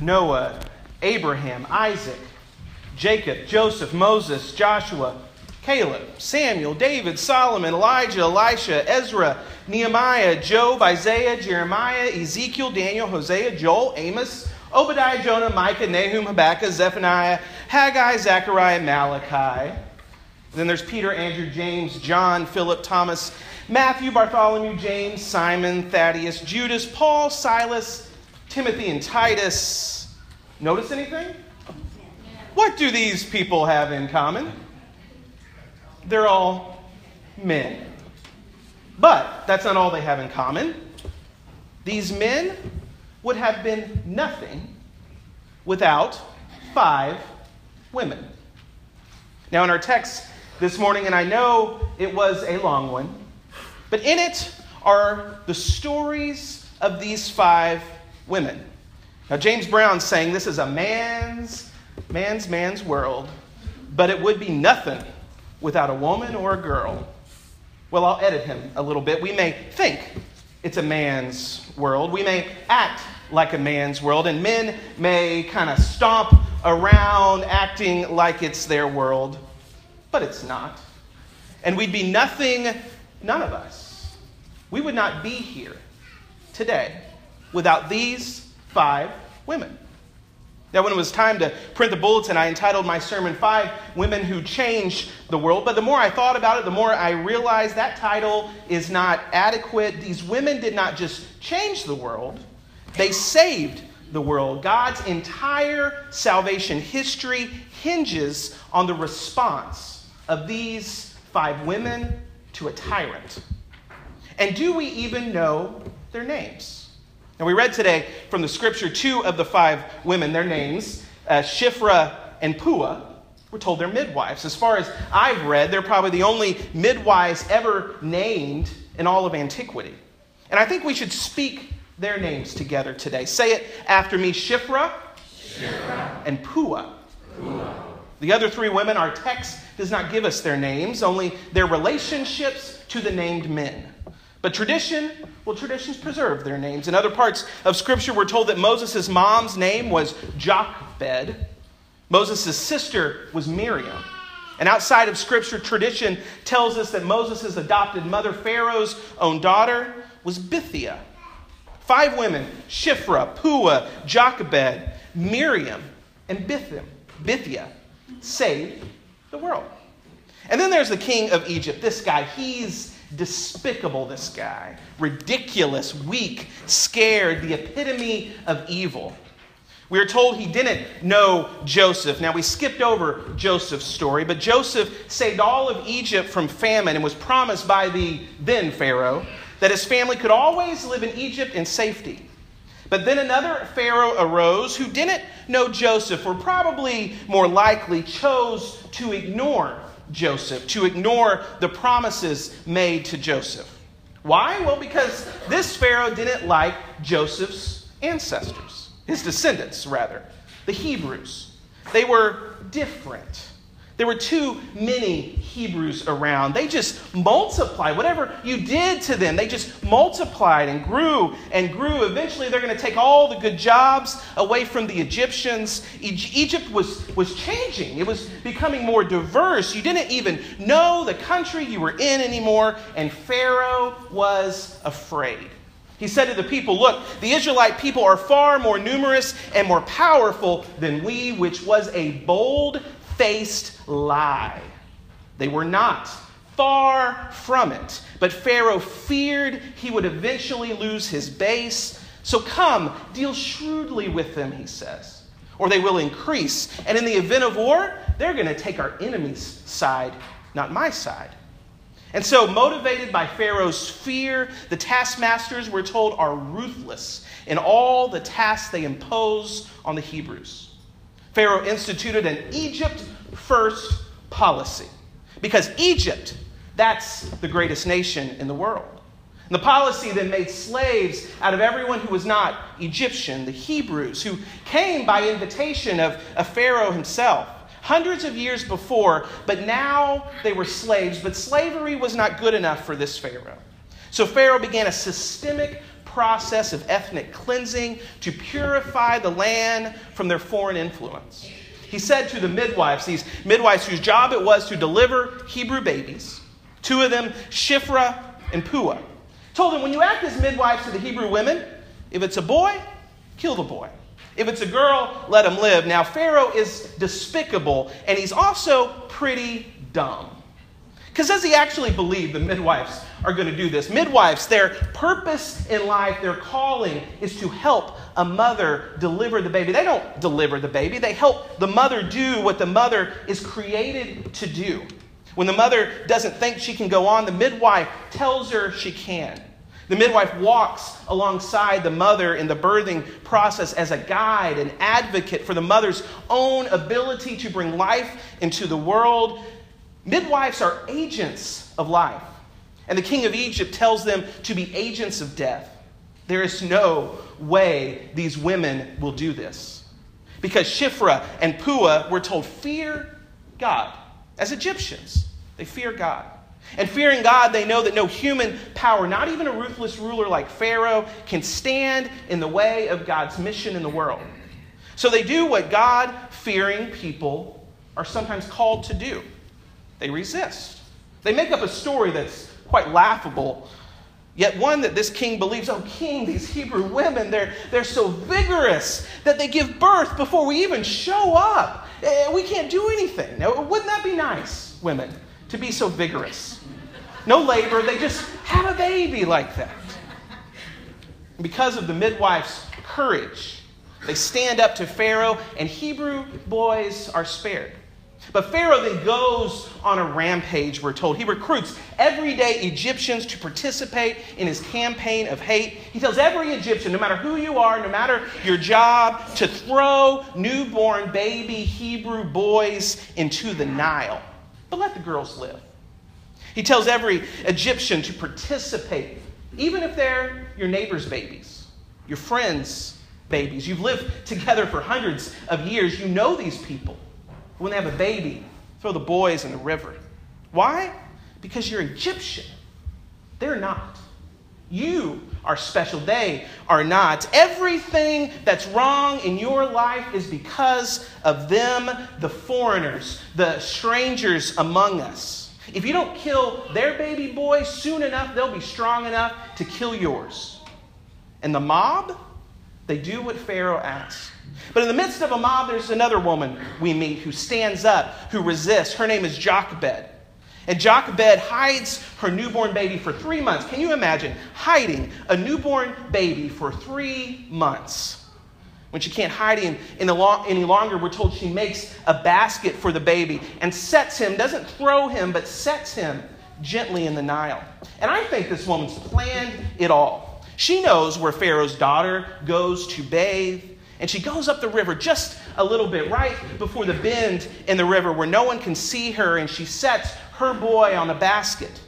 Noah, Abraham, Isaac, Jacob, Joseph, Moses, Joshua, Caleb, Samuel, David, Solomon, Elijah, Elisha, Ezra, Nehemiah, Job, Isaiah, Jeremiah, Ezekiel, Daniel, Hosea, Joel, Amos, Obadiah, Jonah, Micah, Nahum, Habakkuk, Zephaniah, Haggai, Zechariah, Malachi. Then there's Peter, Andrew, James, John, Philip, Thomas, Matthew, Bartholomew, James, Simon, Thaddeus, Judas, Paul, Silas, Timothy, and Titus. Notice anything? What do these people have in common? They're all men. But that's not all they have in common. These men would have been nothing without five women. Now, in our text this morning, and I know it was a long one, but in it are the stories of these five women. Now, James Brown's saying this is a man's, man's, man's world, but it would be nothing without a woman or a girl. Well, I'll edit him a little bit. We may think it's a man's world. We may act like a man's world, and men may kind of stomp around acting like it's their world, but it's not. And we'd be nothing, none of us. We would not be here today without these five women. Now, when it was time to print the bulletin, I entitled my sermon Five Women Who Changed the World. But the more I thought about it, the more I realized that title is not adequate. These women did not just change the world, they saved the world. God's entire salvation history hinges on the response of these five women to a tyrant. And do we even know their names? And we read today from the scripture two of the five women, their names, uh, Shiphrah and Puah. We're told they're midwives. As far as I've read, they're probably the only midwives ever named in all of antiquity. And I think we should speak their names together today. Say it after me Shiphrah, Shiphrah. and. Puah. The other three women, our text does not give us their names, only their relationships to the named men. But tradition, well, traditions preserve their names. In other parts of Scripture, we're told that Moses' mom's name was Jochebed. Moses' sister was Miriam. And outside of Scripture, tradition tells us that Moses' adopted mother, Pharaoh's own daughter, was Bithia. Five women, Shifra, Puah, Jochebed, Miriam, and Bithim, Bithiah, saved the world. And then there's the king of Egypt. This guy, he's Despicable, this guy. Ridiculous, weak, scared, the epitome of evil. We are told he didn't know Joseph. Now, we skipped over Joseph's story, but Joseph saved all of Egypt from famine and was promised by the then Pharaoh that his family could always live in Egypt in safety. But then another Pharaoh arose who didn't know Joseph, or probably more likely chose to ignore Joseph, to ignore the promises made to Joseph. Why? Well, because this Pharaoh didn't like Joseph's ancestors, his descendants, rather, the Hebrews. They were different. There were too many Hebrews around. They just multiplied. Whatever you did to them, they just multiplied and grew and grew. Eventually, they're going to take all the good jobs away from the Egyptians. Egypt was, was changing, it was becoming more diverse. You didn't even know the country you were in anymore, and Pharaoh was afraid. He said to the people, Look, the Israelite people are far more numerous and more powerful than we, which was a bold faced lie. They were not. Far from it. But Pharaoh feared he would eventually lose his base. So come, deal shrewdly with them, he says, or they will increase. And in the event of war, they're going to take our enemy's side, not my side. And so, motivated by Pharaoh's fear, the taskmasters, we're told, are ruthless in all the tasks they impose on the Hebrews. Pharaoh instituted an Egypt first policy because Egypt, that's the greatest nation in the world. And the policy then made slaves out of everyone who was not Egyptian, the Hebrews, who came by invitation of, of Pharaoh himself hundreds of years before, but now they were slaves. But slavery was not good enough for this Pharaoh. So Pharaoh began a systemic process of ethnic cleansing to purify the land from their foreign influence. He said to the midwives, these midwives whose job it was to deliver Hebrew babies, two of them, Shifra and Puah, told them, when you act as midwives to the Hebrew women, if it's a boy, kill the boy. If it's a girl, let him live. Now, Pharaoh is despicable, and he's also pretty dumb. Because does he actually believe the midwives are going to do this? Midwives, their purpose in life, their calling is to help a mother deliver the baby. They don't deliver the baby, they help the mother do what the mother is created to do. When the mother doesn't think she can go on, the midwife tells her she can. The midwife walks alongside the mother in the birthing process as a guide, an advocate for the mother's own ability to bring life into the world. Midwives are agents of life. And the king of Egypt tells them to be agents of death. There is no way these women will do this. Because Shifra and Puah were told, Fear God. As Egyptians, they fear God. And fearing God, they know that no human power, not even a ruthless ruler like Pharaoh, can stand in the way of God's mission in the world. So they do what God fearing people are sometimes called to do they resist. They make up a story that's quite laughable, yet one that this king believes oh, king, these Hebrew women, they're, they're so vigorous that they give birth before we even show up. Eh, we can't do anything. Now, wouldn't that be nice, women? to be so vigorous. No labor, they just have a baby like that. Because of the midwife's courage, they stand up to Pharaoh, and Hebrew boys are spared. But Pharaoh then goes on a rampage, we're told. He recruits everyday Egyptians to participate in his campaign of hate. He tells every Egyptian, no matter who you are, no matter your job, to throw newborn baby Hebrew boys into the Nile but let the girls live. He tells every Egyptian to participate, even if they're your neighbor's babies, your friends' babies. You've lived together for hundreds of years. You know these people. When they have a baby, throw the boys in the river. Why? Because you're Egyptian. They're not. You are special. They are not. Everything that's wrong in your life is because of them, the foreigners, the strangers among us. If you don't kill their baby boy soon enough, they'll be strong enough to kill yours. And the mob, they do what Pharaoh asks. But in the midst of a mob, there's another woman we meet who stands up, who resists. Her name is Jochebed. And Jochebed hides her newborn baby for three months. Can you imagine hiding a newborn baby for three months? When she can't hide him any longer, we're told she makes a basket for the baby and sets him, doesn't throw him, but sets him gently in the Nile. And I think this woman's planned it all. She knows where Pharaoh's daughter goes to bathe, and she goes up the river just a little bit, right before the bend in the river where no one can see her, and she sets her boy on a basket.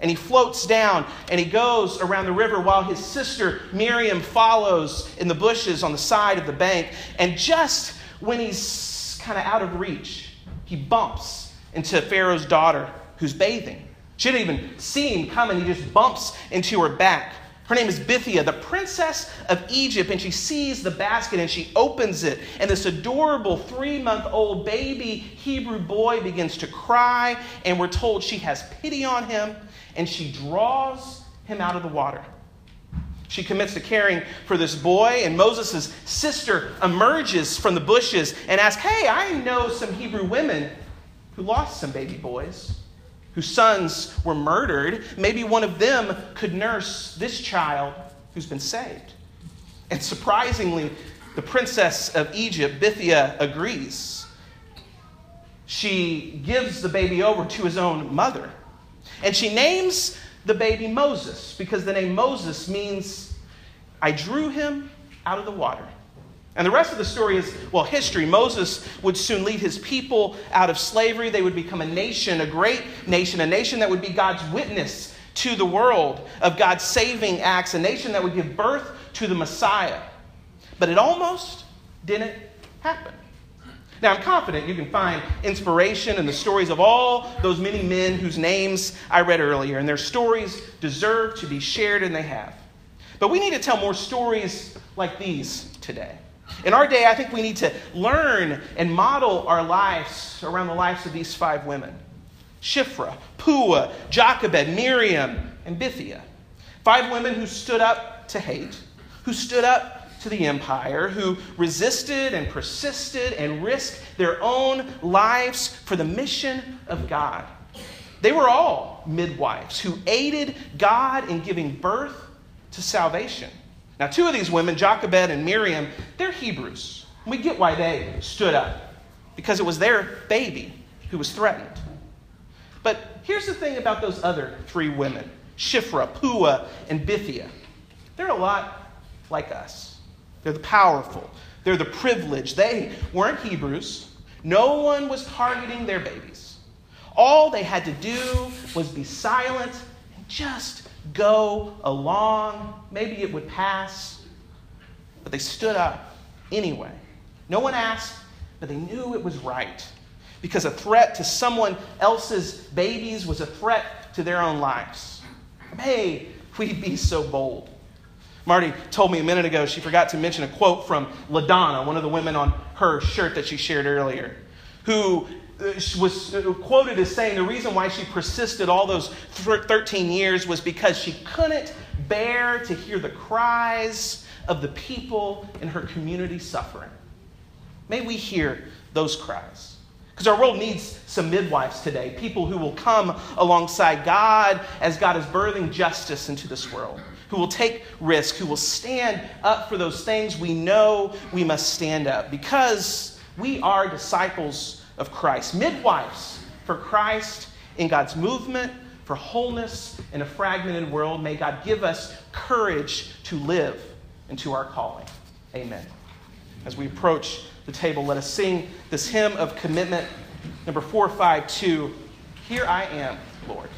And he floats down and he goes around the river while his sister Miriam follows in the bushes on the side of the bank. And just when he's kind of out of reach, he bumps into Pharaoh's daughter who's bathing. She didn't even see him coming, he just bumps into her back. Her name is Bithia, the princess of Egypt, and she sees the basket and she opens it. And this adorable three month old baby Hebrew boy begins to cry, and we're told she has pity on him and she draws him out of the water. She commits to caring for this boy, and Moses' sister emerges from the bushes and asks, Hey, I know some Hebrew women who lost some baby boys whose sons were murdered, maybe one of them could nurse this child who's been saved. And surprisingly, the princess of Egypt, Bithia, agrees. She gives the baby over to his own mother. And she names the baby Moses because the name Moses means, I drew him out of the water. And the rest of the story is, well, history. Moses would soon lead his people out of slavery. They would become a nation, a great nation, a nation that would be God's witness to the world of God's saving acts, a nation that would give birth to the Messiah. But it almost didn't happen. Now, I'm confident you can find inspiration in the stories of all those many men whose names I read earlier, and their stories deserve to be shared, and they have. But we need to tell more stories like these today. In our day, I think we need to learn and model our lives around the lives of these five women Shiphrah, Puah, Jochebed, Miriam, and Bithiah. Five women who stood up to hate, who stood up to the empire, who resisted and persisted and risked their own lives for the mission of God. They were all midwives who aided God in giving birth to salvation. Now, two of these women, Jochebed and Miriam, they're Hebrews. We get why they stood up, because it was their baby who was threatened. But here's the thing about those other three women Shifra, Pua, and Bithia. They're a lot like us. They're the powerful, they're the privileged. They weren't Hebrews. No one was targeting their babies. All they had to do was be silent and just go along. Maybe it would pass. But they stood up anyway. No one asked, but they knew it was right. Because a threat to someone else's babies was a threat to their own lives. May we be so bold. Marty told me a minute ago she forgot to mention a quote from LaDonna, one of the women on her shirt that she shared earlier, who was uh, quoted as saying the reason why she persisted all those 13 years was because she couldn't bear to hear the cries of the people in her community suffering. May we hear those cries. Because our world needs some midwives today, people who will come alongside God as God is birthing justice into this world who will take risk, who will stand up for those things we know we must stand up because we are disciples of Christ, midwives for Christ in God's movement for wholeness in a fragmented world. May God give us courage to live into our calling. Amen. As we approach the table, let us sing this hymn of commitment, number 452 Here I am, Lord.